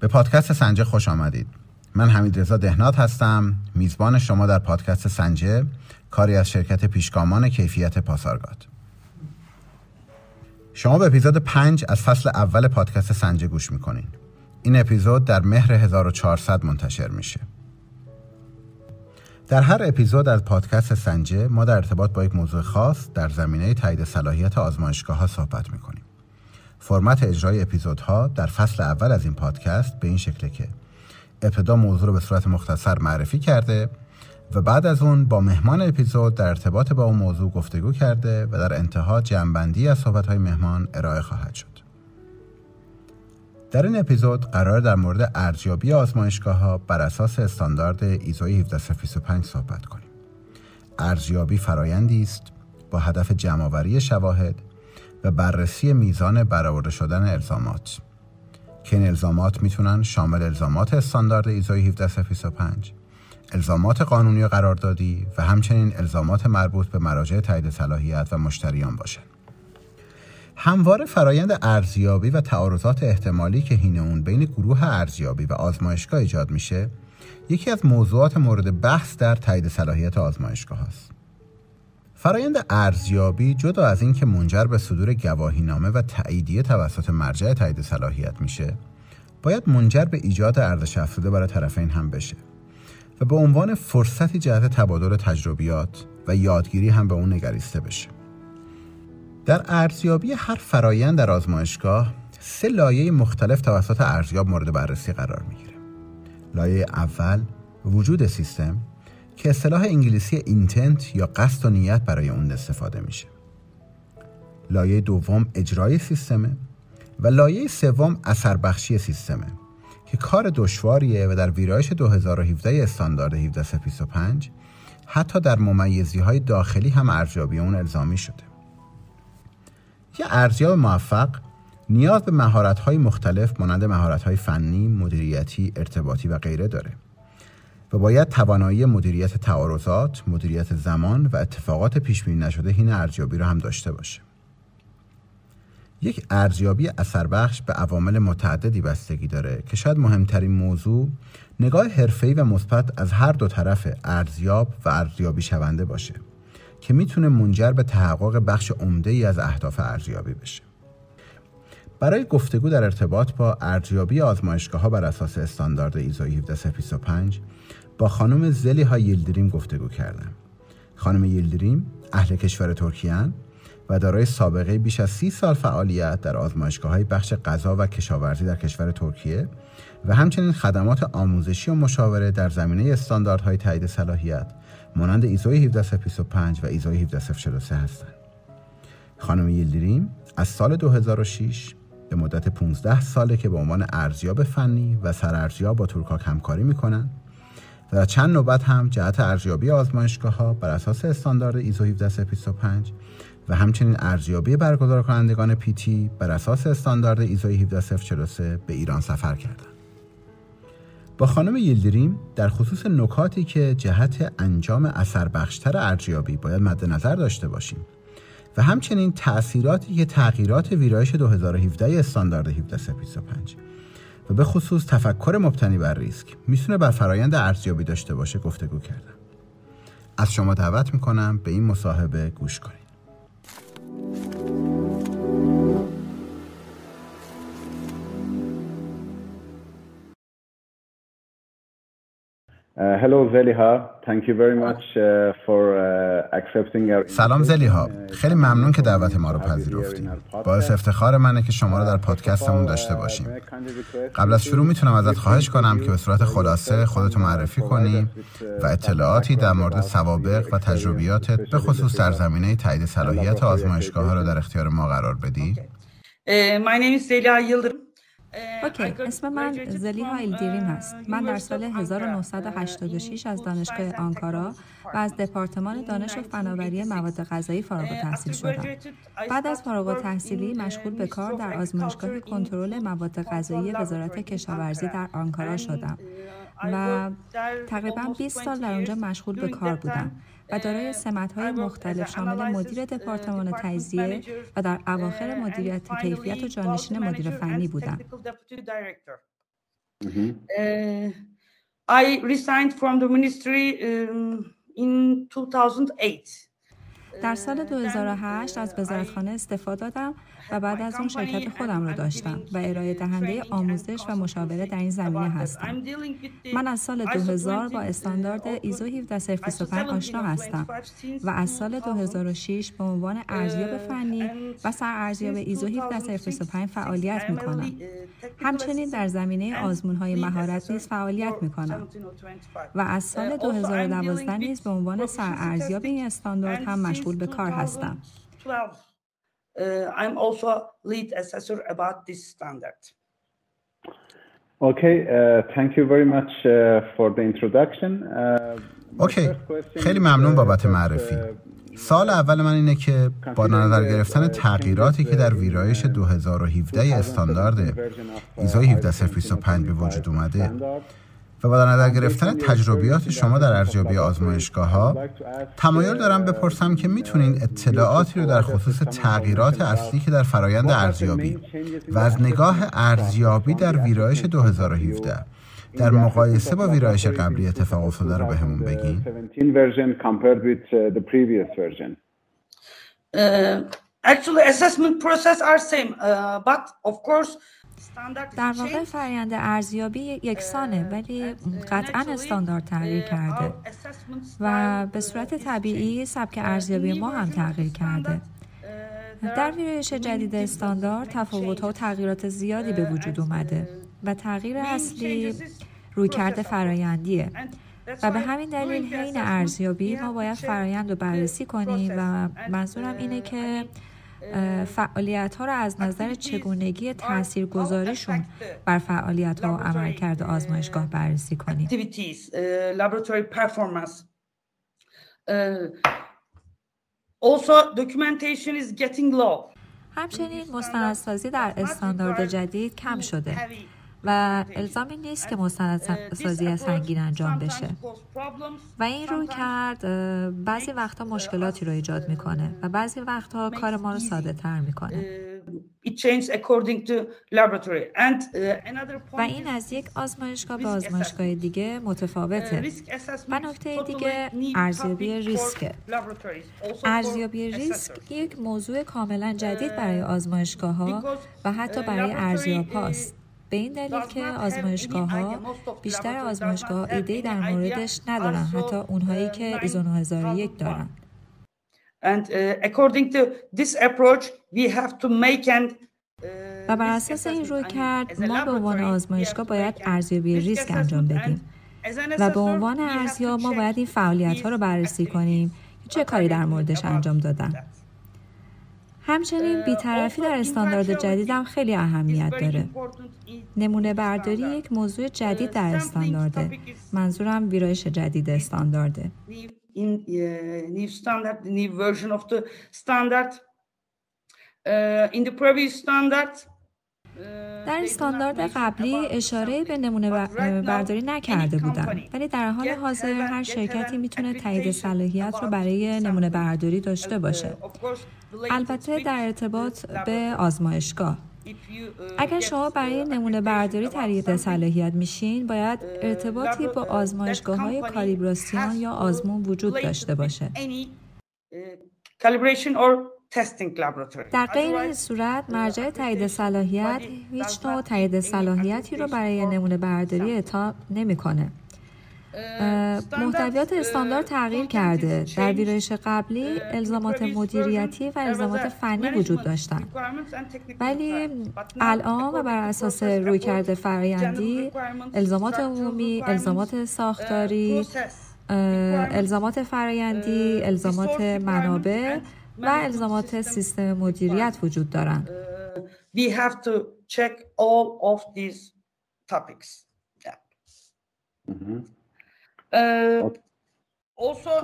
به پادکست سنجه خوش آمدید. من حمید رضا دهنات هستم. میزبان شما در پادکست سنجه کاری از شرکت پیشگامان کیفیت پاسارگاد. شما به اپیزود 5 از فصل اول پادکست سنجه گوش می‌کنین. این اپیزود در مهر 1400 منتشر میشه. در هر اپیزود از پادکست سنجه ما در ارتباط با یک موضوع خاص در زمینه تایید صلاحیت آزمایشگاه ها صحبت می‌کنیم. فرمت اجرای اپیزودها در فصل اول از این پادکست به این شکله که ابتدا موضوع رو به صورت مختصر معرفی کرده و بعد از اون با مهمان اپیزود در ارتباط با اون موضوع گفتگو کرده و در انتها جنبندی از صحبتهای مهمان ارائه خواهد شد. در این اپیزود قرار در مورد ارزیابی آزمایشگاه ها بر اساس استاندارد ایزوی 1725 صحبت کنیم. ارزیابی فرایندی است با هدف جمعآوری شواهد و بررسی میزان برآورده شدن الزامات که این الزامات می‌تونن شامل الزامات استاندارد ایزوی 1725 الزامات قانونی و قراردادی و همچنین الزامات مربوط به مراجع تایید صلاحیت و مشتریان باشند. همواره فرایند ارزیابی و تعارضات احتمالی که هین اون بین گروه ارزیابی و آزمایشگاه ایجاد میشه یکی از موضوعات مورد بحث در تایید صلاحیت آزمایشگاه است. فرایند ارزیابی جدا از اینکه منجر به صدور گواهینامه و تاییدیه توسط مرجع تایید صلاحیت میشه باید منجر به ایجاد ارزش افزوده برای طرفین هم بشه و به عنوان فرصتی جهت تبادل تجربیات و یادگیری هم به اون نگریسته بشه. در ارزیابی هر فرایند در آزمایشگاه سه لایه مختلف توسط ارزیاب مورد بررسی قرار می‌گیره. لایه اول وجود سیستم. که اصطلاح انگلیسی اینتنت یا قصد و نیت برای اون استفاده میشه. لایه دوم اجرای سیستمه و لایه سوم اثر بخشی سیستمه که کار دشواریه و در ویرایش 2017 استاندارد 1725 حتی در ممیزی های داخلی هم ارزیابی اون الزامی شده. یه ارزیاب موفق نیاز به مهارت های مختلف مانند مهارت های فنی، مدیریتی، ارتباطی و غیره داره. و باید توانایی مدیریت تعارضات، مدیریت زمان و اتفاقات پیش بینی نشده هین ارزیابی را هم داشته باشه. یک ارزیابی اثر بخش به عوامل متعددی بستگی داره که شاید مهمترین موضوع نگاه حرفه‌ای و مثبت از هر دو طرف ارزیاب و ارزیابی شونده باشه که می‌تونه منجر به تحقق بخش عمده ای از اهداف ارزیابی بشه. برای گفتگو در ارتباط با ارزیابی آزمایشگاه ها بر اساس استاندارد ایزو 1725 با خانم زلی ها یلدریم گفتگو کردم. خانم یلدریم اهل کشور ترکیه و دارای سابقه بیش از سی سال فعالیت در آزمایشگاه های بخش غذا و کشاورزی در کشور ترکیه و همچنین خدمات آموزشی و مشاوره در زمینه استانداردهای تایید صلاحیت مانند ایزوی 1725 و ایزوی 1743 هستند. خانم یلدریم از سال 2006 به مدت 15 ساله که به عنوان ارزیاب فنی و سرارزیاب با ترکاک همکاری می‌کنن و در چند نوبت هم جهت ارزیابی آزمایشگاه ها بر اساس استاندارد ایزو 1725 و همچنین ارزیابی برگزار کنندگان پیتی بر اساس استاندارد ایزو 17043 به ایران سفر کردند. با خانم یلدریم در خصوص نکاتی که جهت انجام اثر بخشتر ارزیابی باید مد نظر داشته باشیم و همچنین تأثیراتی که تغییرات ویرایش 2017 استاندارد 1725 و به خصوص تفکر مبتنی بر ریسک می‌تونه بر فرایند ارزیابی داشته باشه گفتگو کردم. از شما دعوت می‌کنم به این مصاحبه گوش کنید. سلام زلیها. خیلی ممنون که دعوت ما رو پذیرفتیم باعث افتخار منه که شما رو در پادکستمون داشته باشیم. قبل از شروع می‌تونم ازت خواهش کنم که به صورت خلاصه خودتو معرفی کنی و اطلاعاتی در مورد سوابق و تجربیاتت به خصوص در زمینه تایید صلاحیت آزمایشگاه ها رو در اختیار ما قرار بدی. اوکی اسم من زلیها ایلدیریم هست. من در سال 1986 از دانشگاه آنکارا و از دپارتمان دانش و فناوری مواد غذایی فارغ التحصیل شدم. بعد از فارغ التحصیلی مشغول به کار در آزمایشگاه کنترل مواد غذایی وزارت کشاورزی در آنکارا شدم و تقریبا 20 سال در اونجا مشغول به کار بودم. و دارای های مختلف شامل مدیر دپارتمان تجزیه و در اواخر مدیریت کیفیت و جانشین مدیر فنی بودم. I resigned from the ministry um, in 2008. در سال 2008 از وزارتخانه استعفا دادم و بعد از اون شرکت خودم رو داشتم و ارائه دهنده آموزش و مشاوره در این زمینه هستم. من از سال 2000 با استاندارد ایزو 17025 آشنا هستم و از سال 2006 به عنوان ارزیاب فنی و سرارزیاب ایزو 17025 فعالیت می کنم. همچنین در زمینه آزمون های مهارت نیز فعالیت می کنم و از سال 2012 نیز به عنوان سرارزیاب این استاندارد هم مشغول به کار هستم. Uh, I'm also lead assessor about this standard. Okay, uh, thank you very much uh, for the introduction. اوکی okay. خیلی ممنون بابت معرفی سال اول من اینه که با نظر گرفتن تغییراتی که در ویرایش 2017 استاندارد ایزای 17025 به وجود اومده و با نظر گرفتن تجربیات شما در ارزیابی آزمایشگاه ها تمایل دارم بپرسم که می‌تونین اطلاعاتی رو در خصوص تغییرات اصلی که در فرایند ارزیابی و از نگاه ارزیابی در ویرایش 2017 در مقایسه با ویرایش قبلی اتفاق افتاده رو بهمون بگین. actually assessment process are same uh, but of course در واقع فرآیند ارزیابی یکسانه ولی قطعا استاندارد تغییر کرده. و به صورت طبیعی سبک ارزیابی ما هم تغییر کرده. در ویرایش جدید استاندارد تفاوت و تغییرات زیادی به وجود اومده و تغییر اصلی رویکرد فرایندیه. و به همین دلیل حین ارزیابی ما باید فرایند رو بررسی کنیم و منظورم اینه که فعالیت ها را از نظر چگونگی تاثیرگذاریشون بر فعالیت ها و عملکرد آزمایشگاه بررسی کنیم. همچنین مستندسازی در استاندارد جدید کم شده. و الزامی نیست که مستندسازی سنگین انجام بشه. و این رو کرد بعضی وقتا مشکلاتی رو ایجاد می‌کنه و بعضی وقتها کار ما رو ساده تر می‌کنه. و این از یک آزمایشگاه به آزمایشگاه دیگه متفاوته. و نکته دیگه ارزیابی ریسکه. ارزیابی ریسک یک موضوع کاملا جدید برای آزمایشگاه ها و حتی برای ارزیاب هاست به این دلیل که آزمایشگاه ها بیشتر آزمایشگاه ایده در موردش ندارن حتی اونهایی که ایزو 9001 دارن. و بر اساس این روی کرد ما به عنوان آزمایشگاه باید ارزیابی ریسک انجام بدیم. و به عنوان ارزیاب ما باید این فعالیت ها رو بررسی کنیم چه کاری در موردش انجام دادن. همچنین بیطرفی در استاندارد جدید هم خیلی اهمیت داره. نمونه برداری یک موضوع جدید در استاندارده. منظورم ویرایش جدید استاندارده. در استاندارد قبلی اشاره به نمونه برداری نکرده بودم ولی در حال حاضر هر شرکتی می‌تونه تایید صلاحیت رو برای نمونه برداری داشته باشه. البته در ارتباط به آزمایشگاه. اگر شما برای نمونه برداری تایید صلاحیت میشین باید ارتباطی با آزمایشگاه های کالیبراسیون یا آزمون وجود داشته باشه. در غیر این صورت مرجع تایید صلاحیت هیچ نوع تایید صلاحیتی رو برای نمونه برداری اعطا نمی‌کنه. محتویات استاندارد تغییر کرده. در ویرایش قبلی الزامات مدیریتی و الزامات فنی وجود داشتند. ولی الان و بر اساس رویکرد فرایندی الزامات عمومی، الزامات ساختاری، الزامات فرایندی، الزامات منابع و الزامات سیستم مدیریت وجود دارند. We have to check all of these topics.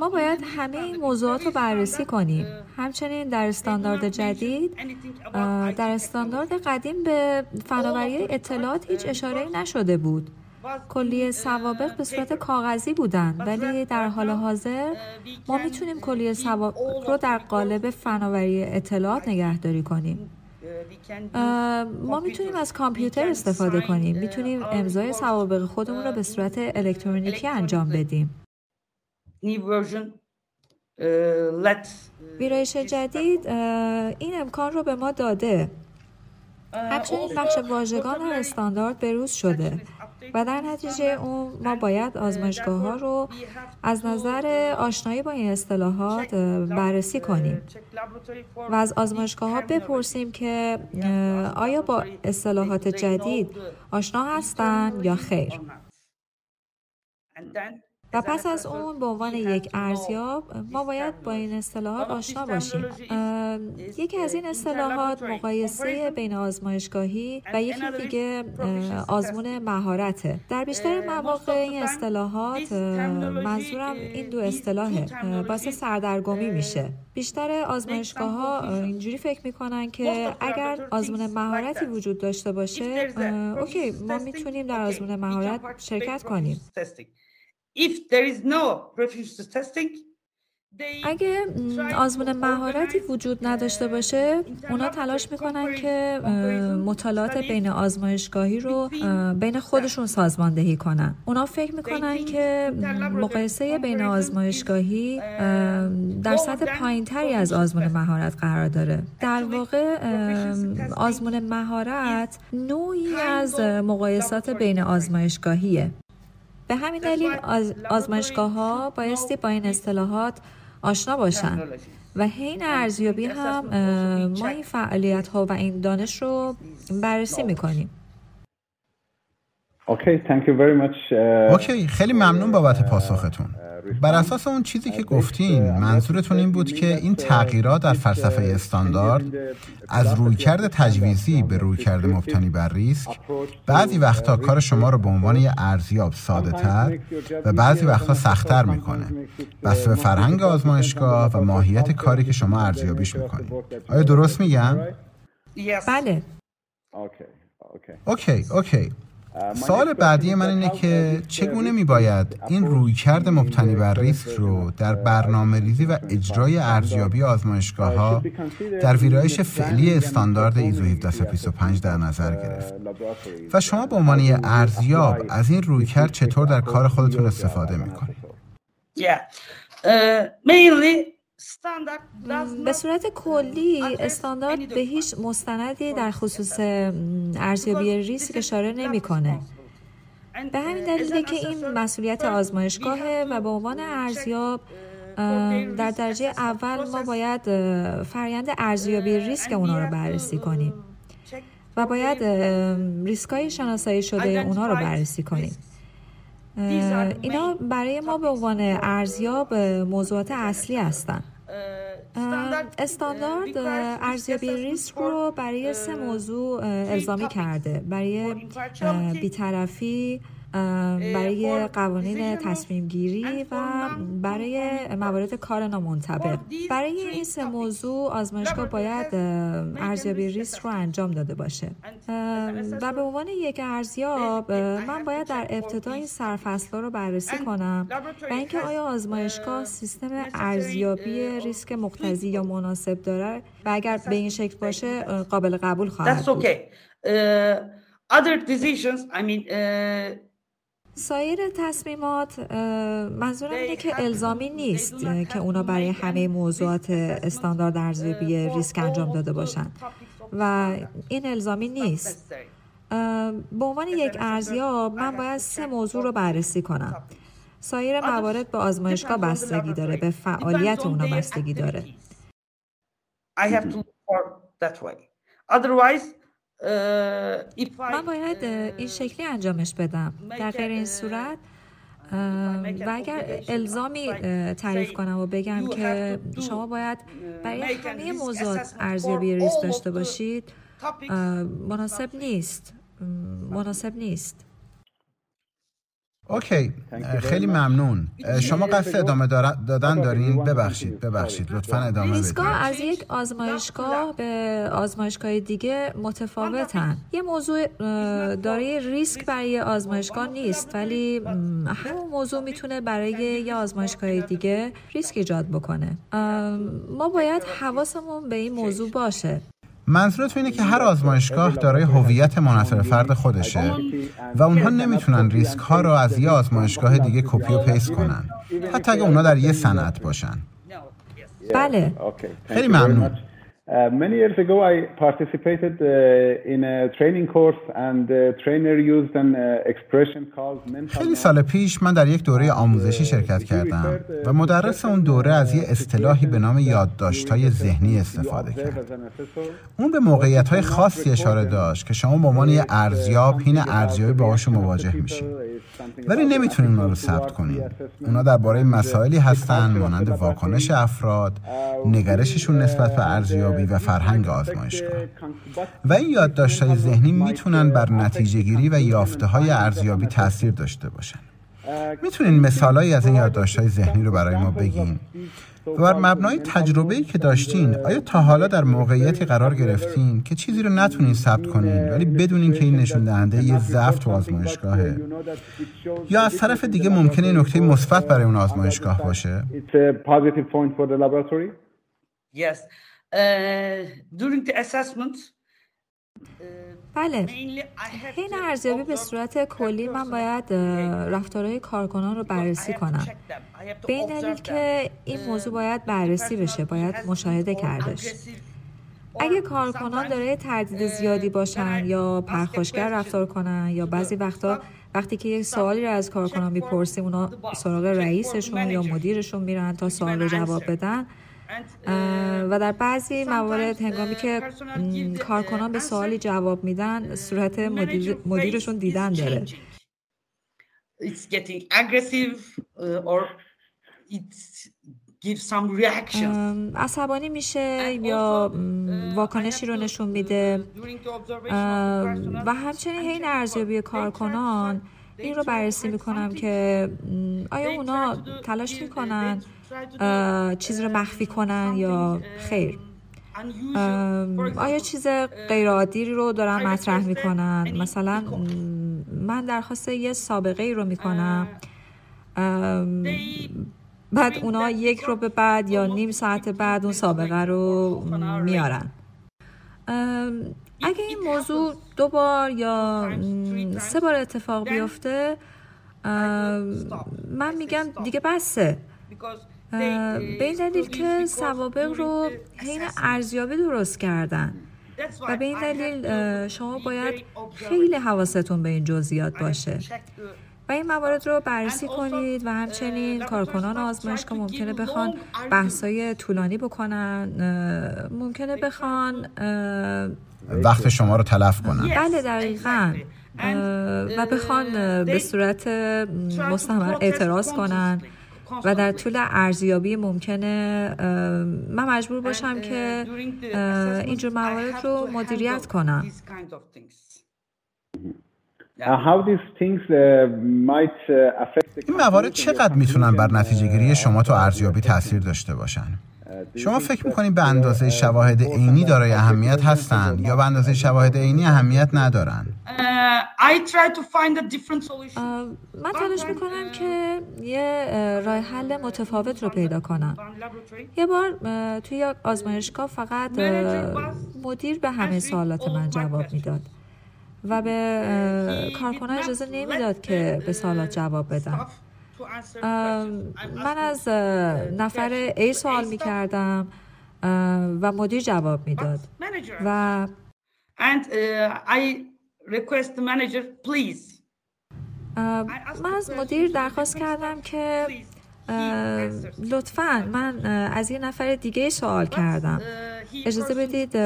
ما باید همه این موضوعات رو بررسی کنیم. همچنین در استاندارد جدید در استاندارد قدیم به فناوری اطلاعات هیچ اشاره نشده بود. کلیه سوابق به صورت کاغذی بودند ولی در حال حاضر ما می‌تونیم کلیه سوابق رو در قالب فناوری اطلاعات نگهداری کنیم. ما می‌تونیم از کامپیوتر استفاده کنیم. می‌تونیم امضای سوابق خودمون رو به صورت الکترونیکی انجام بدیم. ویرایش جدید این امکان رو به ما داده. همچنین بخش واژگان در استاندارد بروز شده. و در نتیجه اون ما باید آزمایشگاه ها رو از نظر آشنایی با این اصطلاحات بررسی کنیم و از آزمایشگاه ها بپرسیم که آیا با اصطلاحات جدید آشنا هستند یا خیر. و پس از اون به عنوان یک ارزیاب ما باید با این اصطلاحات آشنا باشیم. یکی از این اصطلاحات مقایسه بین آزمایشگاهی و یکی دیگه آزمون مهارته. در بیشتر مواقع این اصطلاحات منظورم این دو اصطلاحه. باعث سردرگمی میشه. بیشتر آزمایشگاه ها اینجوری فکر می‌کنن که اگر آزمون مهارتی وجود داشته باشه اوکی ما می‌تونیم در آزمون مهارت شرکت کنیم. If there is no testing, اگه آزمون مهارتی وجود نداشته باشه اونا تلاش می‌کنن که مطالعات بین آزمایشگاهی رو بین خودشون سازماندهی کنن. اونا فکر می‌کنن که مقایسه بین آزمایشگاهی در سطح پایینتری از آزمون مهارت قرار داره. در واقع آزمون مهارت نوعی از مقایسات بین آزمایشگاهیه. به همین دلیل آزمایشگاه ها بایستی با این اصطلاحات آشنا باشن. و حین ارزیابی هم ما این فعالیت ها و این دانش رو بررسی می‌کنیم. اوکی اوکی خیلی ممنون بابت پاسختون. بر اساس اون چیزی که گفتین منظورتون این بود که این تغییرات در فلسفه استاندارد از رویکرد تجویزی به رویکرد مبتنی بر ریسک. بعضی وقتا کار شما رو به عنوان یه ارزیاب ساده تر و بعضی وقتا سختتر می‌کنه. بسته به فرهنگ آزمایشگاه و ماهیت کاری که شما ارزیابیش می‌کنید آیا درست میگم؟ بله. OK OK سوال بعدی من اینه که چگونه می باید این رویکرد مبتنی بر ریسک رو در برنامه ریزی و اجرای ارزیابی آزمایشگاه ها در ویرایش فعلی استاندارد ایزو 1725 در نظر گرفت. و شما به عنوان ارزیاب از این رویکرد چطور در کار خودتون استفاده می کنید؟ به صورت کلی استاندارد به هیچ مستندی در خصوص ارزیابی ریسک اشاره نمی‌کنه. به همین دلیله که این مسئولیت آزمایشگاهه و به عنوان ارزیاب در درجه اول ما باید فرایند ارزیابی ریسک اونا رو بررسی کنیم. و باید ریسکای شناسایی شده اونا رو بررسی کنیم. اینا برای ما به عنوان ارزیاب موضوعات اصلی هستند استاندارد ارزیابی ریسک رو برای سه موضوع الزامی کرده. برای بیطرفی برای قوانین تصمیم گیری و برای موارد کار نامنطبق برای این سه موضوع آزمایشگاه باید ارزیابی ریسک رو انجام داده باشه. و به عنوان یک ارزیاب من باید در ابتدا این سرفصل رو بررسی کنم و اینکه آیا آزمایشگاه سیستم ارزیابی ریسک مقتضی یا مناسب داره و اگر به این شکل باشه قابل قبول خواهد بود. Other decisions, I mean, سایر تصمیمات منظورم اینه که الزامی نیست که اونا برای همه موضوعات استاندارد ارزیابی ریسک انجام داده باشن. و این الزامی نیست. به عنوان یک ارزیاب من باید سه موضوع رو بررسی کنم. سایر موارد به آزمایشگاه بستگی داره به فعالیت اونا بستگی داره. من باید این شکلی انجامش بدم. در غیر این صورت و اگر الزامی تعریف کنم و بگم که شما باید برای همه موضوعات ارزیابی ریسک داشته باشید. مناسب نیست. مناسب نیست. اوکی. خیلی ممنون. شما قصد ادامه دادن دارین؟ ببخشید ببخشید لطفا ادامه بدید ریسکا از یک آزمایشگاه به آزمایشگاه دیگه متفاوتن. یه موضوع دارای ریسک برای آزمایشگاه نیست ولی همون موضوع می‌تونه برای یه آزمایشگاه دیگه ریسک ایجاد بکنه. ما باید حواسمون به این موضوع باشه. منظورتون اینه که هر آزمایشگاه دارای هویت منحصر فرد خودشه و اونها نمی‌تونن ریسک ها رو از یه آزمایشگاه دیگه کپی و paste کنن حتی اگه اونا در یه صنعت باشن. بله. خیلی ممنون. Uh, many years ago, I participated uh, in a training course, and the trainer used an uh, expression called mental. خیلی سال پیش من در یک دوره آموزشی شرکت کردم و مدرس اون دوره از یه اصطلاحی به نام یادداشت‌های ذهنی استفاده کرد. اون به موقعیت‌های خاصی اشاره داشت که شما به عنوان یه ارزیاب حین ارزیابی باهاشون مواجه میشین. ولی نمی‌تونین اونا رو ثبت کنین. اونا درباره مسائلی هستن مانند واکنش افراد، نگرششون نسبت به ارزیابی و فرهنگ آزمایشگاه. و این یادداشت‌های ذهنی می‌تونن بر نتیجه گیری و یافته های ارزیابی تاثیر داشته باشن. می‌تونین مثالهایی از این یادداشت‌های ذهنی رو برای ما بگین و بر مبنای تجربه‌ای که داشتین آیا تا حالا در موقعیتی قرار گرفتین که چیزی رو نتونین ثبت کنین ولی بدونین که این نشون دهنده یه ضعف تو آزمایشگاهه؟ یا از طرف دیگه ممکنه نکته مثبت برای اون آزمایشگاه باشه؟ Assessment, بله. حین ارزیابی به صورت کلی من باید رفتارهای کارکنان رو بررسی کنم. به این دلیل که این موضوع باید بررسی بشه باید مشاهده کردش. اگه کارکنان داره تردید زیادی باشن یا پرخاشگر رفتار کنن یا بعضی وقتا وقتی که یک سوالی رو از کارکنان می‌پرسیم اونا سراغ رئیسشون یا مدیرشون میرن تا سوال رو جواب بدن. و در بعضی موارد هنگامی که کارکنان به سوالی جواب میدن صورت مدیر، مدیرشون دیدن داره. عصبانی میشه یا واکنشی رو نشون میده. و همچنین حین ارزیابی کارکنان این رو بررسی می‌کنم که آیا اونا تلاش می‌کنن؟ چیز رو مخفی کنن یا خیر. آیا چیز غیرعادی رو دارن مطرح می‌کنن؟ مثلا من درخواست یه سابقه ای رو می‌کنم. بعد اونا یک رو به بعد یا نیم ساعت بعد اون سابقه رو میارن. اگه این موضوع دو بار یا سه بار اتفاق بیفته من میگم دیگه بسه. به این دلیل که سوابق رو حین ارزیابی درست کردن. و به این دلیل شما باید خیلی حواستون به این جزئیات باشه. و این موارد رو بررسی کنید و همچنین کارکنان آزمایشگاه ممکنه بخوان بحثای طولانی بکنن ممکنه بخوان وقت شما رو تلف کنن. بله دقیقا. و بخوان به صورت مستمر اعتراض کنن. و در طول ارزیابی ممکنه من مجبور باشم که اینجور موارد رو مدیریت کنم. این موارد چقدر می‌تونن بر نتیجه گیری شما تو ارزیابی تاثیر داشته باشن؟ شما فکر می‌کنید به اندازه شواهد عینی دارای اهمیت هستند یا به اندازه شواهد عینی اهمیت ندارن؟ من تلاش می‌کنم که یه راه حل متفاوت رو پیدا کنم. یه بار توی آزمایشگاه فقط مدیر به همه سوالات من جواب می‌داد. و به کارکنان اجازه نمی‌داد که به سوالات جواب بدم من از نفر A سوال می کردم و مدیر جواب می‌داد. و من از مدیر درخواست کردم که لطفا من از یه نفر دیگه سوال کردم. اجازه بدید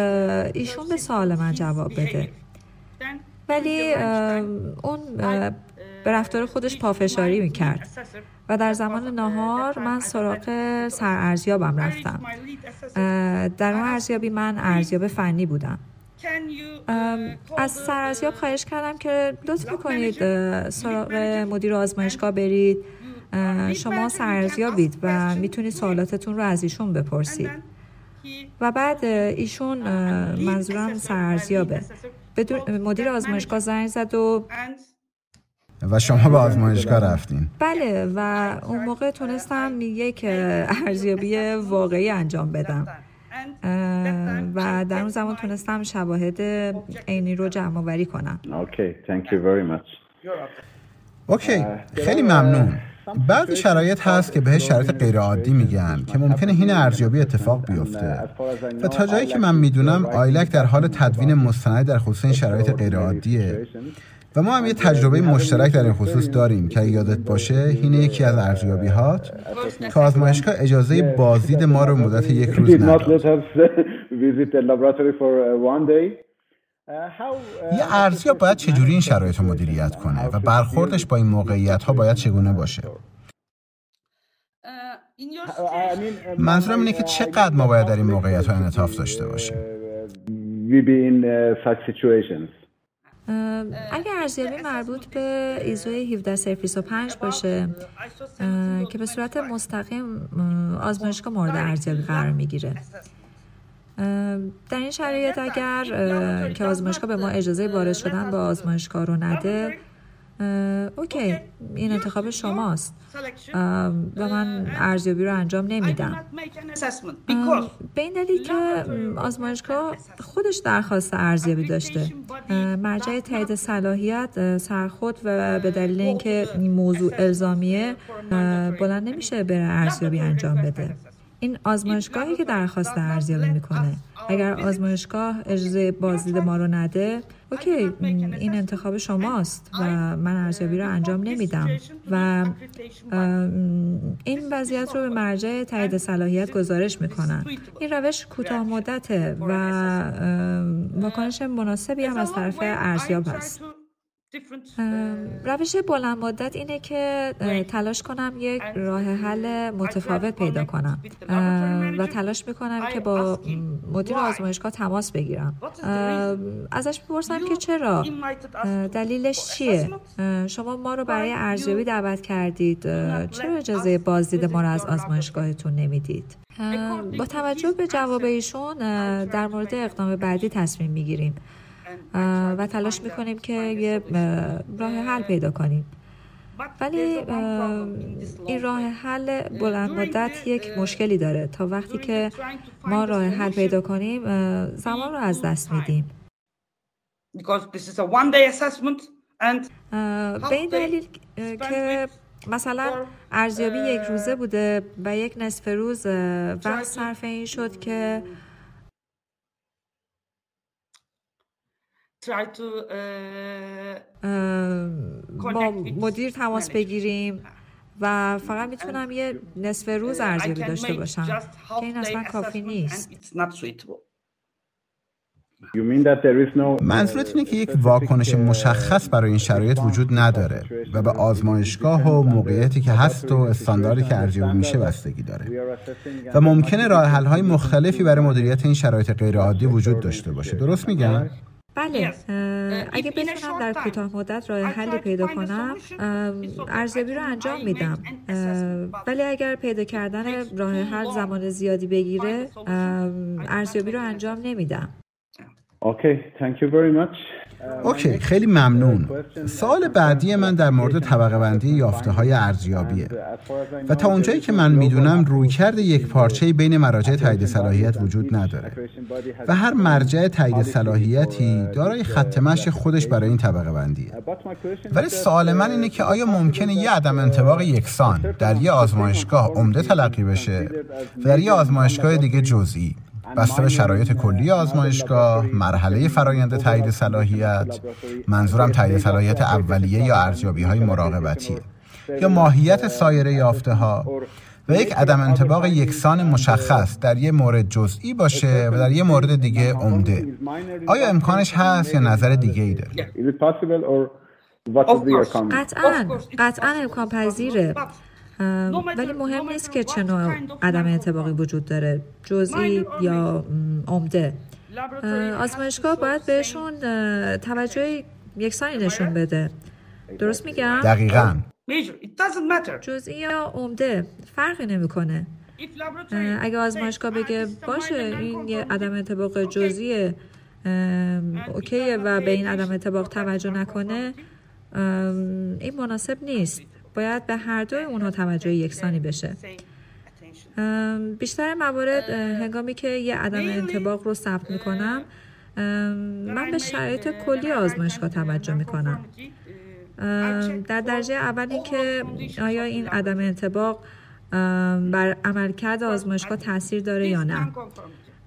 ایشون به سوال من جواب بده. ولی اون به رفتار خودش پافشاری می‌کرد. و در زمان نهار من سراغ سرارزیابم رفتم. در اون ارزیابی من ارزیاب فنی بودم. از سرارزیاب خواهش کردم که لطف می‌کنید سراغ مدیر آزمایشگاه برید. شما سرارزیابید و می‌تونید سوالاتتون رو از ایشون بپرسید. و بعد ایشون منظورم سرارزیابه. مدیر آزمایشگاه زنگ زد و و شما به آزمایشگاه رفتین. بله و اون موقع تونستم یک ارزیابی واقعی انجام بدم. و در اون زمان تونستم شواهد عینی رو جمع آوری کنم. اوکی thank you very much. اوکی خیلی ممنون. بعضی شرایط هست که بهش شرایط غیرعادی میگن که ممکنه هین ارزیابی اتفاق بیفته. و تا جایی که من می‌دونم آیلک در حال تدوین مستند در خصوص این شرایط غیرعادیه و ما هم یه تجربه مشترک در این خصوص داریم که یادت باشه این یکی از ارزیابی هات که آزمایشگاه اجازه بازدید ما رو مدت یک روز نداد. یه ارزیاب باید چجوری این شرایط رو مدیریت کنه و برخوردش با این موقعیت ها باید چگونه باشه؟ منظورم اینه که چقدر ما باید در این موقعیت ها انعطاف داشته باشیم؟ اگر ارزیابی مربوط به ایزوی 17 باشه که به صورت مستقیم آزمایشگاه مورد ارزیابی قرار می‌گیره. در این شرایط اگر که آزمایشگاه به ما اجازه وارد شدن به آزمایشگاه رو نده اوکی. این انتخاب شماست. و من ارزیابی رو انجام نمیدم. به این دلیل که آزمایشگاه خودش درخواست ارزیابی داشته. مرجع تایید صلاحیت سرخود و به دلیل اینکه این موضوع الزامیه بلند نمیشه بره ارزیابی انجام بده. این آزمایشگاهی که درخواست ارزیابی می‌کنه. اگر آزمایشگاه اجازه بازدید ما رو نده اوکی این انتخاب شماست و من ارزیابی رو انجام نمیدم. و این وضعیت رو به مرجع تایید صلاحیت گزارش می‌کنن. این روش کوتاه مدته و واکنش مناسبی هم از طرف ارزیاب هست روش بلند مدت اینه که تلاش کنم یک راه حل متفاوت پیدا کنم. و تلاش می‌کنم که با مدیر آزمایشگاه تماس بگیرم. ازش بپرسم که چرا؟ دلیلش چیه؟ شما ما رو برای ارزیابی دعوت کردید. چرا اجازه بازدید ما رو از آزمایشگاهتون نمی‌دید؟ با توجه به جواب ایشون در مورد اقدام بعدی تصمیم می‌گیریم. و تلاش می‌کنیم که یه راه حل پیدا کنیم. ولی این راه حل بلند مدت یک مشکلی داره. تا وقتی که ما راه حل پیدا کنیم زمان رو از دست میدیم. به این دلیل که مثلا ارزیابی یک روزه بوده و یک نصف روز وقت صرف این شد که با مدیر تماس بگیریم و فقط می‌تونم یه نصف روز ارزیابی داشته باشم که این اصلا کافی نیست. منظورت اینه که یک واکنش مشخص برای این شرایط وجود نداره و به آزمایشگاه و موقعیتی که هست و استانداردی که ارزیابی میشه بستگی داره. و ممکنه راه های مختلفی برای مدیریت این شرایط غیرعادی وجود داشته باشه. درست میگم؟ بله اگه بتونم در کوتاه مدت راه حلی پیدا کنم ارزیابی رو انجام میدم. ولی اگر پیدا کردن راه حل زمان زیادی بگیره ارزیابی رو انجام نمیدم. اوکی thank you very much. اوکی خیلی ممنون. سال بعدی من در مورد طبقه بندی یافته های ارزیابیه. و تا اونجایی که من می‌دونم رویکرد یک پارچه بین مراجع تایید صلاحیت وجود نداره. و هر مرجع تایید صلاحیتی دارای خط مشی خودش برای این طبقه بندیه ولی سوال من اینه که آیا ممکنه یه عدم انطباق یکسان در یه آزمایشگاه عمده تلقی بشه و در یه آزمایشگاه دیگه جزئی؟ بسته به شرایط کلی آزمایشگاه مرحله فرایند تایید صلاحیت. منظورم تایید صلاحیت اولیه یا ارزیابی های مراقبتی. یا ماهیت سایر یافته ها و یک عدم انطباق یکسان مشخص در یک مورد جزئی باشه و در یک مورد دیگه عمده. آیا امکانش هست یا نظر دیگه ای داری؟ قطعا. قطعا امکان پذیره ولی مهم نیست که چه نوع عدم انطباقی وجود داره. جزئی یا عمده. آزمایشگاه باید بهشون توجه یکسانی نشون بده. درست میگم؟ دقیقا. جزئی یا عمده. فرقی نمی‌کنه. اگه آزمایشگاه بگه باشه این یه عدم انطباق جزئیه. اوکیه و به این عدم انطباق توجه نکنه. این مناسب نیست. باید به هر دوی اونها توجه یکسانی بشه. بیشتر موارد هنگامی که یه عدم انتباق رو ثبت می‌کنم من به شرایط کلی آزمایشگاه توجه می‌کنم. در درجه اول اینکه آیا این عدم انتباق بر عملکرد آزمایشگاه تاثیر داره یا نه.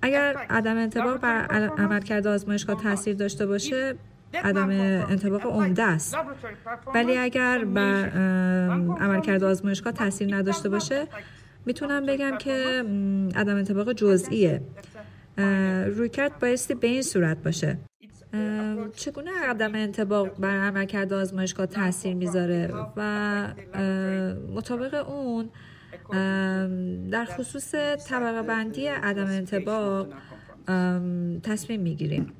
اگر عدم انتباق بر عملکرد آزمایشگاه تاثیر داشته باشه عدم انتباق عمده است. ولی اگر بر عملکرد آزمایشگاه تاثیر نداشته باشه می‌تونم بگم که عدم انتباق جزئیه. رویکرد بایستی به این صورت باشه. چگونه عدم انتباق بر عملکرد آزمایشگاه تاثیر می‌ذاره؟ و مطابق اون در خصوص طبقه بندی عدم انتباق تصمیم می‌گیریم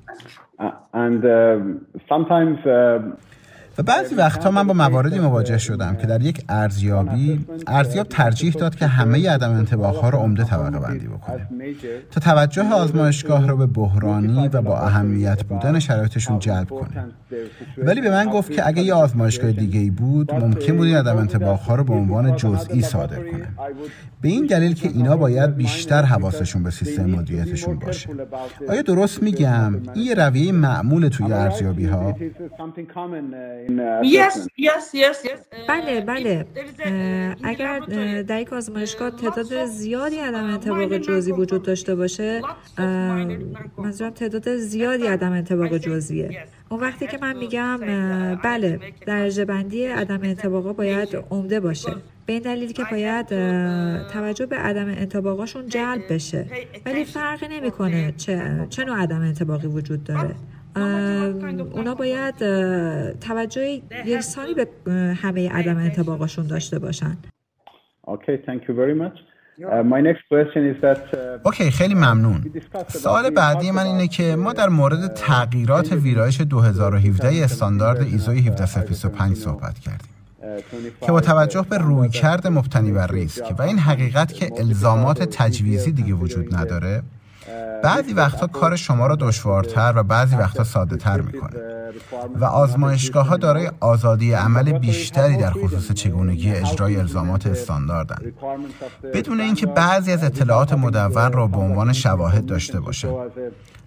و بعضی وقتها من با مواردی مواجه شدم که در یک ارزیابی ارزیاب ترجیح داد که همه عدم انتباق ها رو عمده طبقه بندی بکنه. تا توجه آزمایشگاه رو به بحرانی و با اهمیت بودن شرایطشون جلب کنه. ولی به من گفت که اگه یه آزمایشگاه دیگه ای بود ممکن بود این عدم انتباق ها رو به عنوان جزئی صادر کنه. به این دلیل که اینا باید بیشتر حواسشون به سیستم مدیریتشون باشه. آیا درست میگم؟ این یه رویه معمول توی ارزیابی ها بله بله. اگر در یک آزمایشگاه تعداد زیادی عدم انطباق جزئی وجود داشته باشه. منظورم تعداد زیادی عدم انطباق جزئیه. اون وقتی که من میگم بله درجه بندی عدم انطباقا باید عمده باشه. به این دلیل که باید توجه به عدم انطباقاشون جلب بشه. ولی فرقی نمی‌کنه چه چه نوع عدم انطباقی وجود داره. اونا باید توجه یکسانی به همه عدم انتباقاشون داشته باشن. اوکی thank you very much. Uh, my next question is that, uh, اوکی خیلی ممنون. سوال بعدی من اینه که ما در مورد تغییرات ویرایش 2017 استاندارد ایزوی 17025 صحبت کردیم. که با توجه به رویکرد مبتنی بر ریسک و این حقیقت که الزامات تجویزی دیگه وجود نداره بعضی وقتها کار شما را دشوارتر و بعضی وقتها ساده تر می‌کنه. و آزمایشگاه ها دارای آزادی عمل بیشتری در خصوص چگونگی اجرای الزامات استانداردن. بدون اینکه بعضی از اطلاعات مدون را به عنوان شواهد داشته باشه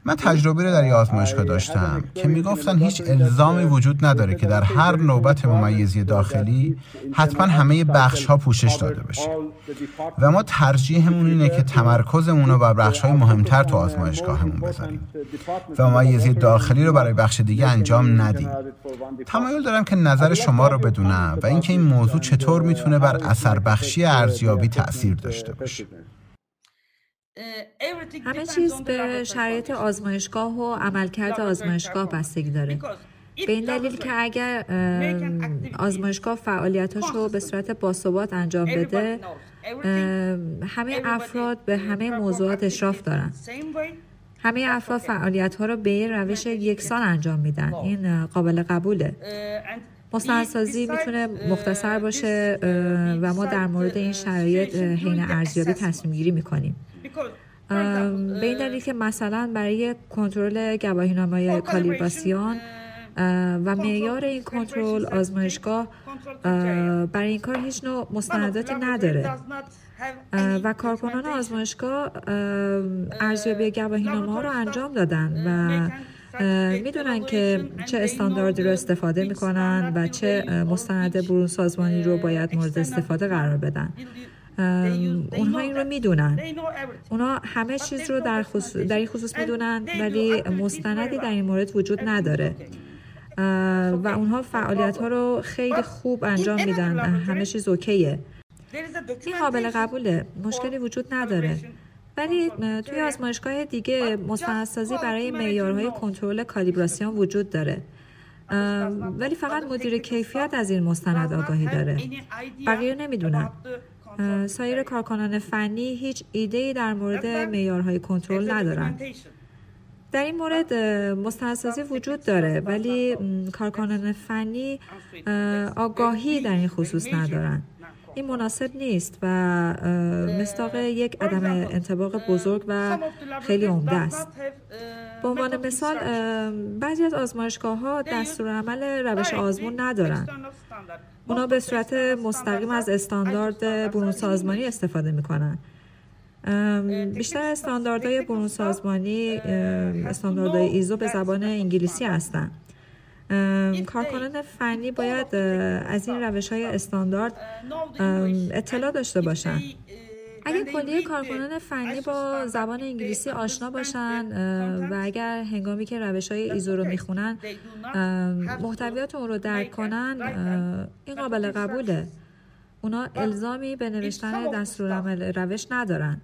من تجربه رو در یه آزمایشگاه داشتم که می‌گفتن هیچ الزامی وجود نداره که در هر نوبت ممیزی داخلی حتما همه بخش ها پوشش داده بشه. و ما ترجیحمون اینه که تمرکزمون رو بر بخش های مهمتر تو آزمایشگاهمون بذاریم. و ممیزی داخلی رو برای بخش دیگه انجام ندیم. تمایل دارم که نظر شما رو بدونم و اینکه این موضوع چطور می‌تونه بر اثر بخشی ارزیابی تاثیر داشته باشه. همه چیز به شرایط آزمایشگاه و عملکرد آزمایشگاه بستگی داره. به این دلیل که اگر آزمایشگاه فعالیتاش رو به صورت باثبات انجام بده همه افراد به همه موضوعات اشراف دارن. همه افراد فعالیت ها رو به روش یکسان انجام میدن. این قابل قبوله. مستندسازی می‌تونه مختصر باشه و ما در مورد این شرایط حین ارزیابی تصمیم گیری می‌کنیم. به این دلیل که مثلا برای کنترل گواهینامه کالیبراسیون و معیار این کنترل آزمایشگاه برای این کار هیچ نوع مستنداتی نداره. و کارکنان آزمایشگاه ارزیابی گواهینامه ها رو انجام دادن و می‌دونن که چه استانداردی رو استفاده می‌کنن و چه مستند برون سازمانی رو باید مورد استفاده قرار بدن. اونها این رو می‌دونن. اونها همه چیز رو در, خصوص، در این خصوص می‌دونن ولی مستندی در این مورد وجود نداره. و اونها فعالیت ها رو خیلی خوب انجام میدن. همه چیز اوکیه. این قابل قبوله. مشکلی وجود نداره. ولی توی آزمایشگاه دیگه مستندسازی برای معیارهای کنترل کالیبراسیون وجود داره. ولی فقط مدیر کیفیت از این مستند آگاهی داره. بقیه نمی‌دونن. سایر کارکنان فنی هیچ ایده در مورد معیارهای کنترل ندارند. در این مورد مستندسازی وجود داره ولی کارکنان فنی آگاهی در این خصوص ندارند. این مناسب نیست و مستاق یک عدم انتباق بزرگ و خیلی عمده است. به عنوان مثال بعضی از آزمایشگاه ها دستور عمل روش آزمون ندارند. اونا به صورت مستقیم از استاندارد برون سازمانی استفاده می‌کنن. بیشتر استانداردهای برون سازمانی استانداردهای ایزو به زبان انگلیسی هستند کارکنان فنی باید از این روش های استاندارد اطلاع داشته باشند اگر کلیه کارکنان فنی با زبان انگلیسی آشنا باشن و اگر هنگامی که روش های ایزو رو می‌خونن محتویات اون رو درک کنن این قابل قبوله. اونا الزامی به نوشتن دستورالعمل روش ندارن.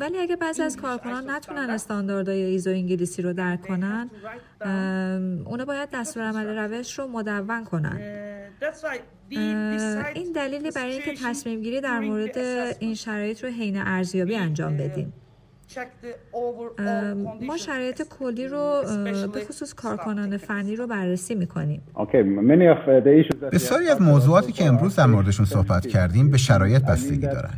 ولی اگه بعضی از کارکنان نتونن استانداردهای ایزو انگلیسی رو درک کنن اونا باید دستورالعمل روش رو مدون کنن. این دلیلی برای اینکه تصمیم گیری در مورد این شرایط رو حین ارزیابی انجام بدیم. ما شرایط کلی رو به خصوص کارکنان فنی رو بررسی می‌کنیم. بسیاری از موضوعاتی که امروز در موردشون صحبت کردیم به شرایط بستگی دارن.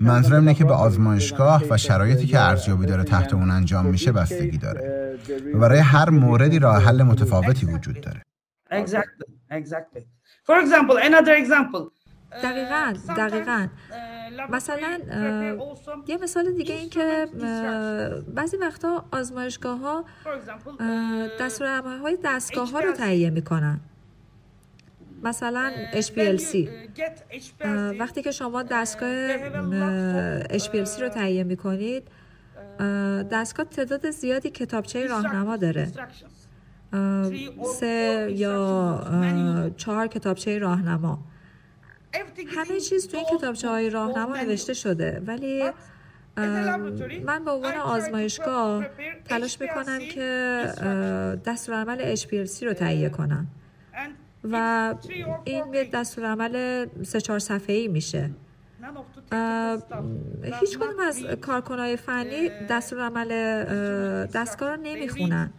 منظورم اینه که به آزمایشگاه و شرایطی که ارزیابی داره تحت اون انجام میشه بستگی داره. و برای هر موردی راه حل متفاوتی وجود داره. دقیقا دقیقا. مثلا یه مثال دیگه این که بعضی وقتا آزمایشگاه ها دستور های دستگاه ها رو تهیه می‌کنن. مثلا HPLC وقتی که شما دستگاه HPLC رو تهیه می‌کنید دستگاه تعداد زیادی کتابچه راهنما داره. سه یا چهار کتابچه راهنما. همه چیز توی کتابچه های راهنما نوشته شده ولی من به عنوان آزمایشگاه تلاش می‌کنم که دستورالعمل HPLC رو تهیه کنم. و این به دستورالعمل سه چهار صفحه ای میشه هیچ کدوم از کارکنای فنی دستورالعمل دستگاه رو نمی‌خونن.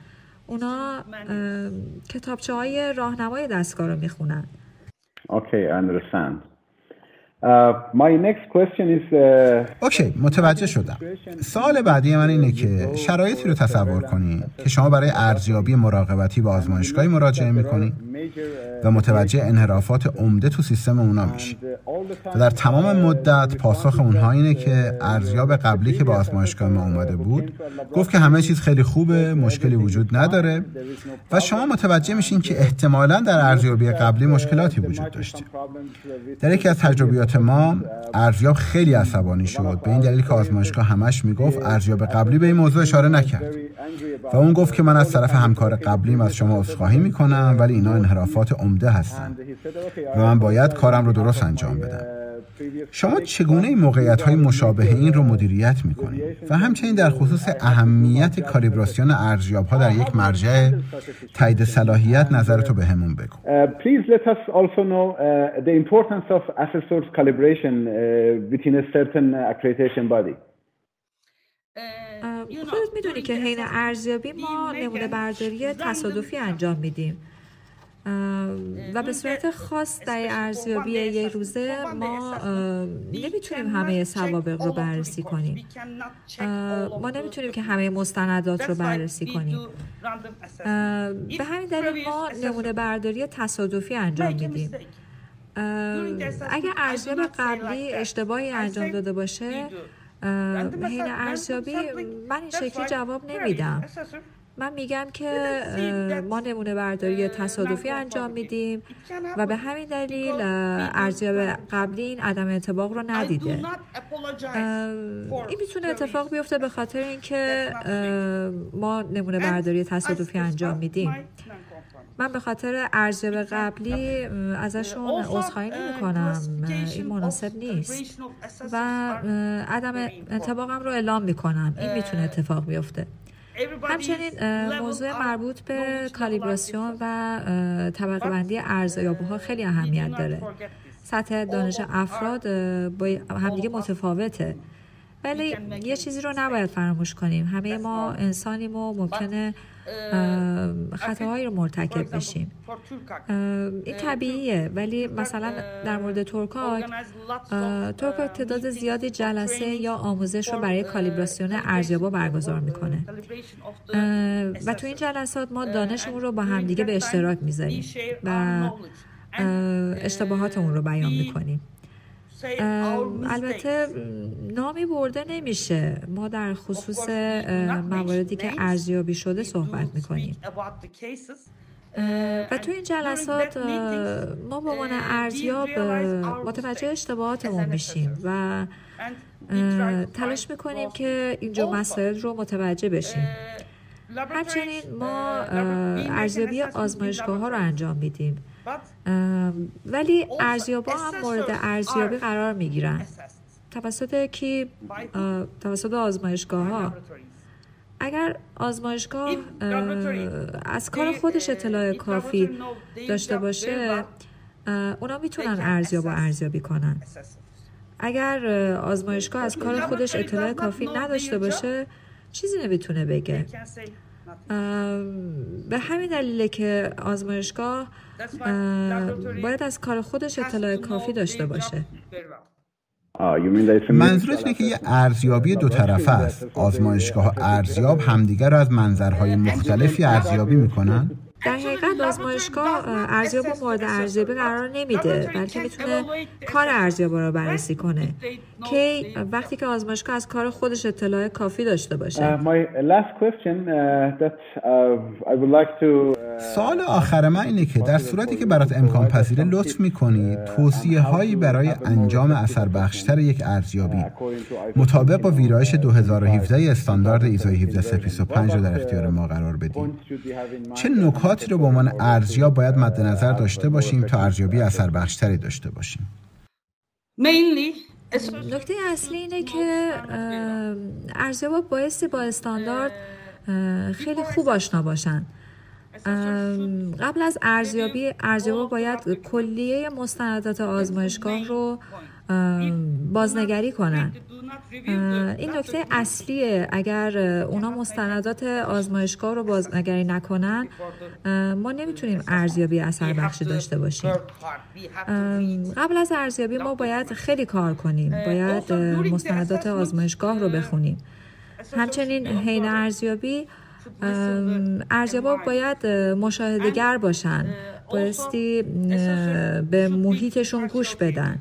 اونا کتابچه های راهنمای دستگاه رو می‌خونن. Okay, I understand. Uh, my next question is, uh, اوکی متوجه شدم. سال بعدی من اینه که شرایطی رو تصور کنید که شما برای ارزیابی مراقبتی به آزمایشگاهی مراجعه می‌کنید و متوجه انحرافات عمده تو سیستم اونا میشی. و در تمام مدت پاسخ اونها اینه که ارزیاب قبلی که به آزمایشگاه ما اومده بود گفت که همه چیز خیلی خوبه مشکلی وجود نداره. و شما متوجه میشین که احتمالا در ارزیابی قبلی مشکلاتی وجود داشته. در یکی از تجربیات ما ارزیاب خیلی عصبانی شد. به این دلیل که آزمایشگاه همش می‌گفت ارزیاب قبلی به این موضوع اشاره نکرد. و اون گفت که من از طرف همکار قبلیم از شما عذرخواهی می‌کنم ولی اینا انحرافات عمده هستند و من باید کارم رو درست انجام بدم. شما چگونه این موقعیت های مشابه این رو مدیریت می‌کنید و همچنین در خصوص اهمیت کالیبراسیون ارزیاب ها در یک مرجع تایید صلاحیت نظرتو به همون بگو. Please let us also know uh, the importance of assessor's calibration uh, within a certain accreditation body. خودت می‌دونی که حین ارزیابی ما نمونه برداری تصادفی انجام میدیم. و به صورت خاص در ارزیابی یه روزه ما نمی‌تونیم همه سوابق رو بررسی کنیم. ما نمی‌تونیم که همه مستندات رو بررسی کنیم. به همین دلیل ما نمونه برداری تصادفی انجام میدیم. اگر ارزیاب قبلی اشتباهی انجام داده باشه حین ارزیابی من این شکلی جواب نمیدم. من میگم که ما نمونه برداری تصادفی انجام میدیم و به همین دلیل ارزیاب قبلی این عدم انتباق رو ندیده. این می‌تونه اتفاق بیفته به خاطر اینکه ما نمونه برداری تصادفی انجام میدیم. من به خاطر ارزیاب قبلی ازشون عذرخواهی نمی کنم این مناسب نیست. و عدم انتباقم رو اعلام می کنم این می‌تونه اتفاق بیفته. همچنین موضوع مربوط به کالیبراسیون و طبقه بندی ارزیابی ها خیلی اهمیت داره. سطح دانش افراد با همدیگه متفاوته. ولی یه چیزی رو نباید فراموش کنیم. همه ما انسانیم و ممکنه خطاهایی رو مرتکب بشیم. این طبیعیه. ولی مثلا در مورد ترکاک ترکاک تعداد زیادی جلسه یا آموزش رو برای کالیبراسیون ارزیابا برگزار می‌کنه. و تو این جلسات ما دانشمون رو با همدیگه به اشتراک می‌ذاریم و اشتباهاتمون رو بیان می‌کنیم. البته نامی برده نمیشه. ما در خصوص مواردی که ارزیابی شده صحبت می‌کنیم. و تو این جلسات ما به عنوان ارزیاب متوجه اشتباهاتمون میشیم و تلاش می‌کنیم که اینجا مسائل رو متوجه بشیم. همچنین ما ارزیابی آزمایشگاه ها رو انجام میدیم. ولی ارزیابا هم مورد ارزیابی قرار می‌گیرن. توسط کی؟ توسط آزمایشگاه ها اگر آزمایشگاه از کار خودش اطلاع کافی داشته باشه اونا می‌تونن ارزیاب و ارزیابی کنن. اگر آزمایشگاه از کار خودش اطلاع کافی نداشته باشه چیزی نمی‌تونه بگه. به همین دلیله که آزمایشگاه باید از کار خودش اطلاع کافی داشته باشه. منظورت اینه که یه ارزیابی دو طرفه است. آزمایشگاه ارزیاب همدیگر رو از منظرهای مختلفی ارزیابی می‌کنن؟ در حقیقت آزمایشگاه ارزیاب مورد ارزیابی قرار نمیده بلکه می‌تونه کار ارزیاب رو بررسی کنه. کی وقتی که آزمایشگاه از کار خودش اطلاع کافی داشته باشه؟ سوال آخر من اینه که در صورتی که برات امکان پذیره لطف می‌کنی توصیه هایی برای انجام اثر بخشتر یک ارزیابی. مطابق با ویرایش 2017 استاندارد ایزای 17325 رو در اختیار ما قرار بدیم چه نکاتی رو به عنوان ارزیاب باید مد نظر داشته باشیم تا ارزیابی اثر بخشتری داشته باشیم. نکته اصلی اینه که ارزیابا بایستی با استاندارد خیلی خوب آشنا باشن. قبل از ارزیابی ارزیابا باید کلیه مستندات آزمایشگاه رو بازنگری کنن. این نکته اصلیه. اگر اونا مستندات آزمایشگاه رو بازنگری نکنن ما نمی‌تونیم ارزیابی اثر بخشی داشته باشیم. قبل از ارزیابی ما باید خیلی کار کنیم. باید مستندات آزمایشگاه رو بخونیم. همچنین حین ارزیابی ارزیابا باید مشاهدگر باشن. بایستی به محیطشون گوش بدن.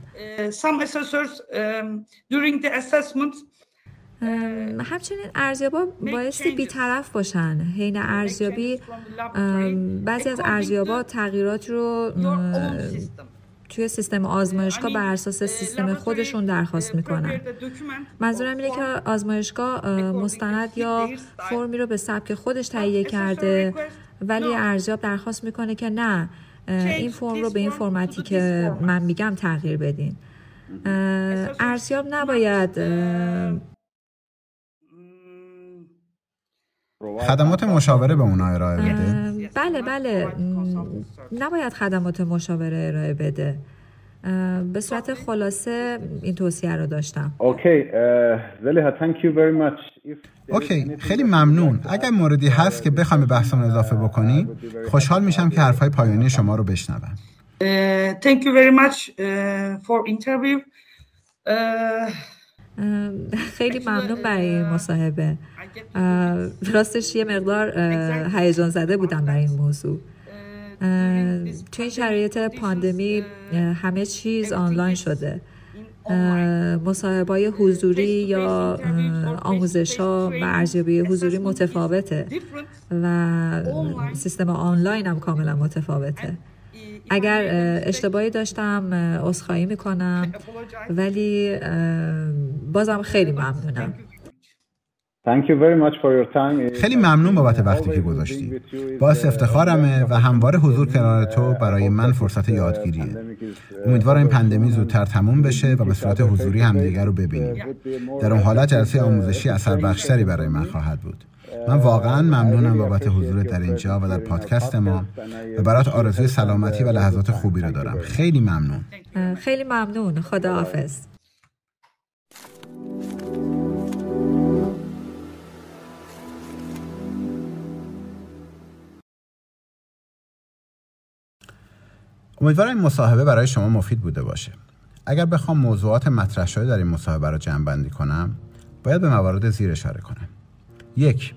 همچنین ارزیابا بایستی بیطرف باشن. حین ارزیابی بعضی از ارزیابا تغییرات رو توی سیستم آزمایشگاه بر اساس سیستم خودشون درخواست می‌کنن. منظورم اینه که آزمایشگاه مستند یا فرمی رو به سبک خودش تهیه کرده. ولی ارزیاب درخواست می‌کنه که نه این فرم رو به این فرمتی که من میگم تغییر بدین. ارزیاب نباید خدمات مشاوره به اونا ارائه بده. بله بله. نباید خدمات مشاوره ارائه بده. به صورت خلاصه این توصیه رو داشتم. اوکی اوکی خیلی ممنون. اگر موردی هست که بخوام به بحثمون اضافه بکنی خوشحال میشم که حرفای پایانی شما رو بشنوم. Thank you very much for interview. خیلی ممنون برای مصاحبه. راستش یه مقدار هیجان زده بودم برای این موضوع. توی این شرایط پاندمی همه چیز آنلاین شده. مصاحبه حضوری یا آموزش ها و ارزیابی حضوری متفاوته و سیستم آنلاین هم کاملا متفاوته. اگر اشتباهی داشتم عذرخواهی می‌کنم ولی بازم خیلی ممنونم. خیلی ممنون بابت وقتی که گذاشتی. باعث افتخارمه و همواره حضور کنار تو برای من فرصت یادگیریه. امیدوارم این پندمی زودتر تموم بشه و به صورت حضوری همدیگر رو ببینیم. در اون حالت جلسه آموزشی اثر بخشتری برای من خواهد بود. من واقعا ممنونم بابت حضور در اینجا و در پادکست ما و برات آرزوی سلامتی و لحظات خوبی رو دارم. خیلی ممنون. خیلی ممنون. خداحافظ. امیدوارم این مصاحبه برای شما مفید بوده باشه. اگر بخوام موضوعات مطرح شده در این مصاحبه را جمع بندی کنم باید به موارد زیر اشاره کنم. یک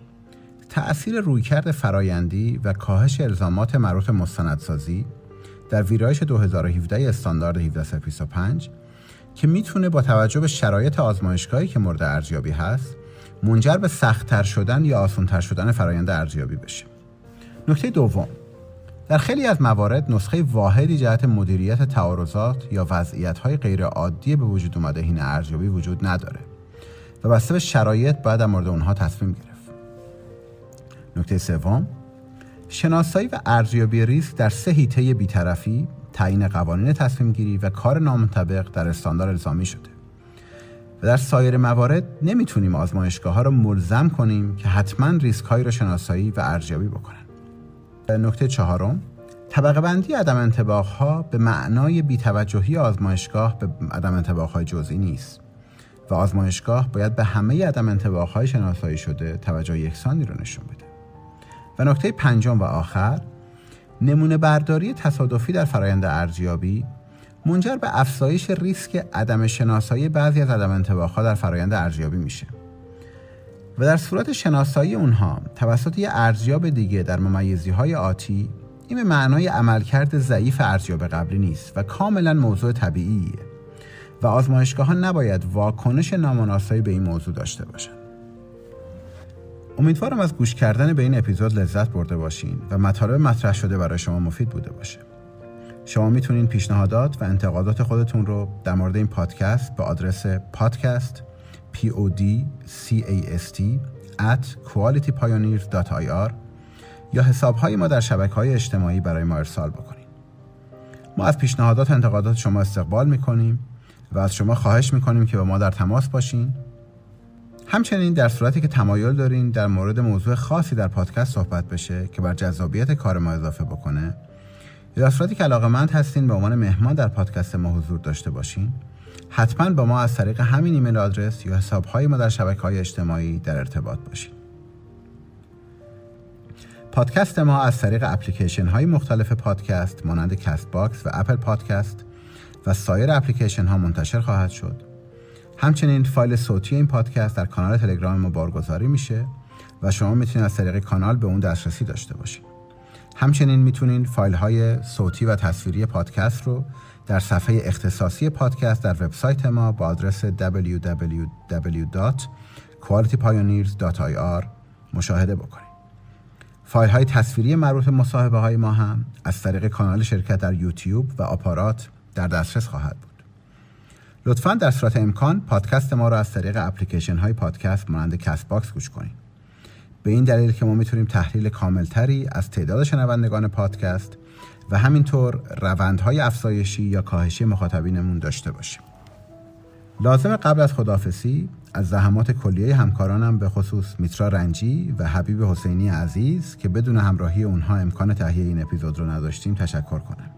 تأثیر رویکرد فرایندی و کاهش الزامات مربوط مستندسازی در ویرایش 2017 استاندارد 1725 که می‌تونه با توجه به شرایط آزمایشگاهی که مورد ارزیابی هست منجر به سختتر شدن یا آسانتر شدن فرایند ارزیابی بشه. نکته دوم در خیلی از موارد نسخه واحدی جهت مدیریت تعارضات یا وضعیت غیر عادی به وجود اومده این ارزیابی وجود نداره و بسته به شرایط باید در مورد اونها تصمیم گرفت. نکته سوم شناسایی و ارزیابی ریسک در سه حیطه بیطرفی تعیین قوانین تصمیم گیری و کار نامطبق در استاندار الزامی شده. و در سایر موارد نمی‌تونیم آزمایشگاه ها را ملزم کنیم که حتما ریسک هایی را شناسایی و ارزیابی بکنن. نکته چهارم طبقه بندی عدم انتباق ها به معنای بیتوجهی آزمایشگاه به عدم انتباق های جزئی نیست و آزمایشگاه باید به همه عدم انتباق های شناسایی شده توجه یکسانی را نشون بده. و نکته پنجم و آخر نمونه برداری تصادفی در فرایند ارزیابی منجر به افزایش ریسک عدم شناسایی بعضی از عدم ها در فرایند ارزیابی میشه. و در صورت شناسایی اونها توسط یه ارزیاب دیگه در ممیزی های آتی این به معنای عملکرد ضعیف ارزیاب قبلی نیست و کاملا موضوع طبیعیه و آزمایشگاه ها نباید واکنش نامناسبی به این موضوع داشته باشند. امیدوارم از گوش کردن به این اپیزود لذت برده باشین و مطالب مطرح شده برای شما مفید بوده باشه. شما می‌تونین پیشنهادات و انتقادات خودتون رو در مورد این پادکست به آدرس پادکست podcast at qualitypioneers.ir یا حسابهای ما در شبکه های اجتماعی برای ما ارسال بکنید. ما از پیشنهادات و انتقادات شما استقبال می‌کنیم و از شما خواهش می‌کنیم که با ما در تماس باشین همچنین در صورتی که تمایل دارین در مورد موضوع خاصی در پادکست صحبت بشه که بر جذابیت کار ما اضافه بکنه یا در صورتی که علاقه هستین به عنوان مهمان در پادکست ما حضور داشته باشین حتما با ما از طریق همین ایمیل آدرس یا حسابهای ما در شبکه های اجتماعی در ارتباط باشید. پادکست ما از طریق اپلیکیشن های مختلف پادکست مانند Castbox و Apple Podcast و سایر اپلیکیشن ها منتشر خواهد شد. همچنین فایل صوتی این پادکست در کانال تلگرام ما بارگذاری میشه و شما می‌تونید از طریق کانال به اون دسترسی داشته باشید. همچنین می‌تونید فایل های صوتی و تصویری پادکست رو در صفحه اختصاصی پادکست در وبسایت ما با آدرس www.qualitypioneers.ir مشاهده بکنید. فایل های تصویری مربوط مصاحبه های ما هم از طریق کانال شرکت در یوتیوب و آپارات در دسترس خواهد بود. لطفا در صورت امکان پادکست ما را از طریق اپلیکیشن های پادکست مانند Castbox گوش کنید. به این دلیل که ما می‌تونیم تحلیل کاملتری از تعداد شنوندگان پادکست و همینطور روندهای افزایشی یا کاهشی مخاطبینمون داشته باشیم. لازم قبل از خدافسی از زحمات کلیه همکارانم به خصوص میترا رنجی و حبیب حسینی عزیز که بدون همراهی اونها امکان تهیه این اپیزود رو نداشتیم تشکر کنم.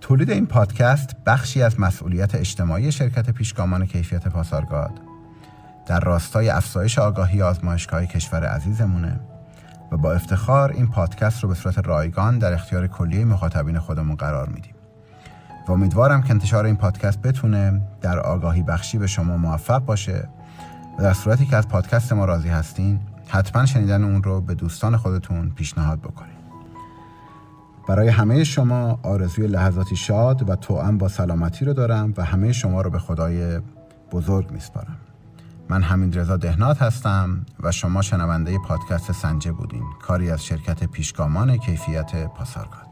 تولید این پادکست بخشی از مسئولیت اجتماعی شرکت پیشگامان کیفیت پاسارگاد. در راستای افزایش آگاهی آزمایشگاه کشور عزیزمونه. و با افتخار این پادکست رو به صورت رایگان در اختیار کلیه مخاطبین خودمون قرار میدیم. و امیدوارم که انتشار این پادکست بتونه در آگاهی بخشی به شما موفق باشه و در صورتی که از پادکست ما راضی هستین حتما شنیدن اون رو به دوستان خودتون پیشنهاد بکنید برای همه شما آرزوی لحظاتی شاد و توأم با سلامتی رو دارم و همه شما رو به خدای بزرگ میسپارم. من همین رضا دهنات هستم و شما شنونده پادکست سنجه بودین. کاری از شرکت پیشگامان کیفیت پاسارگاد.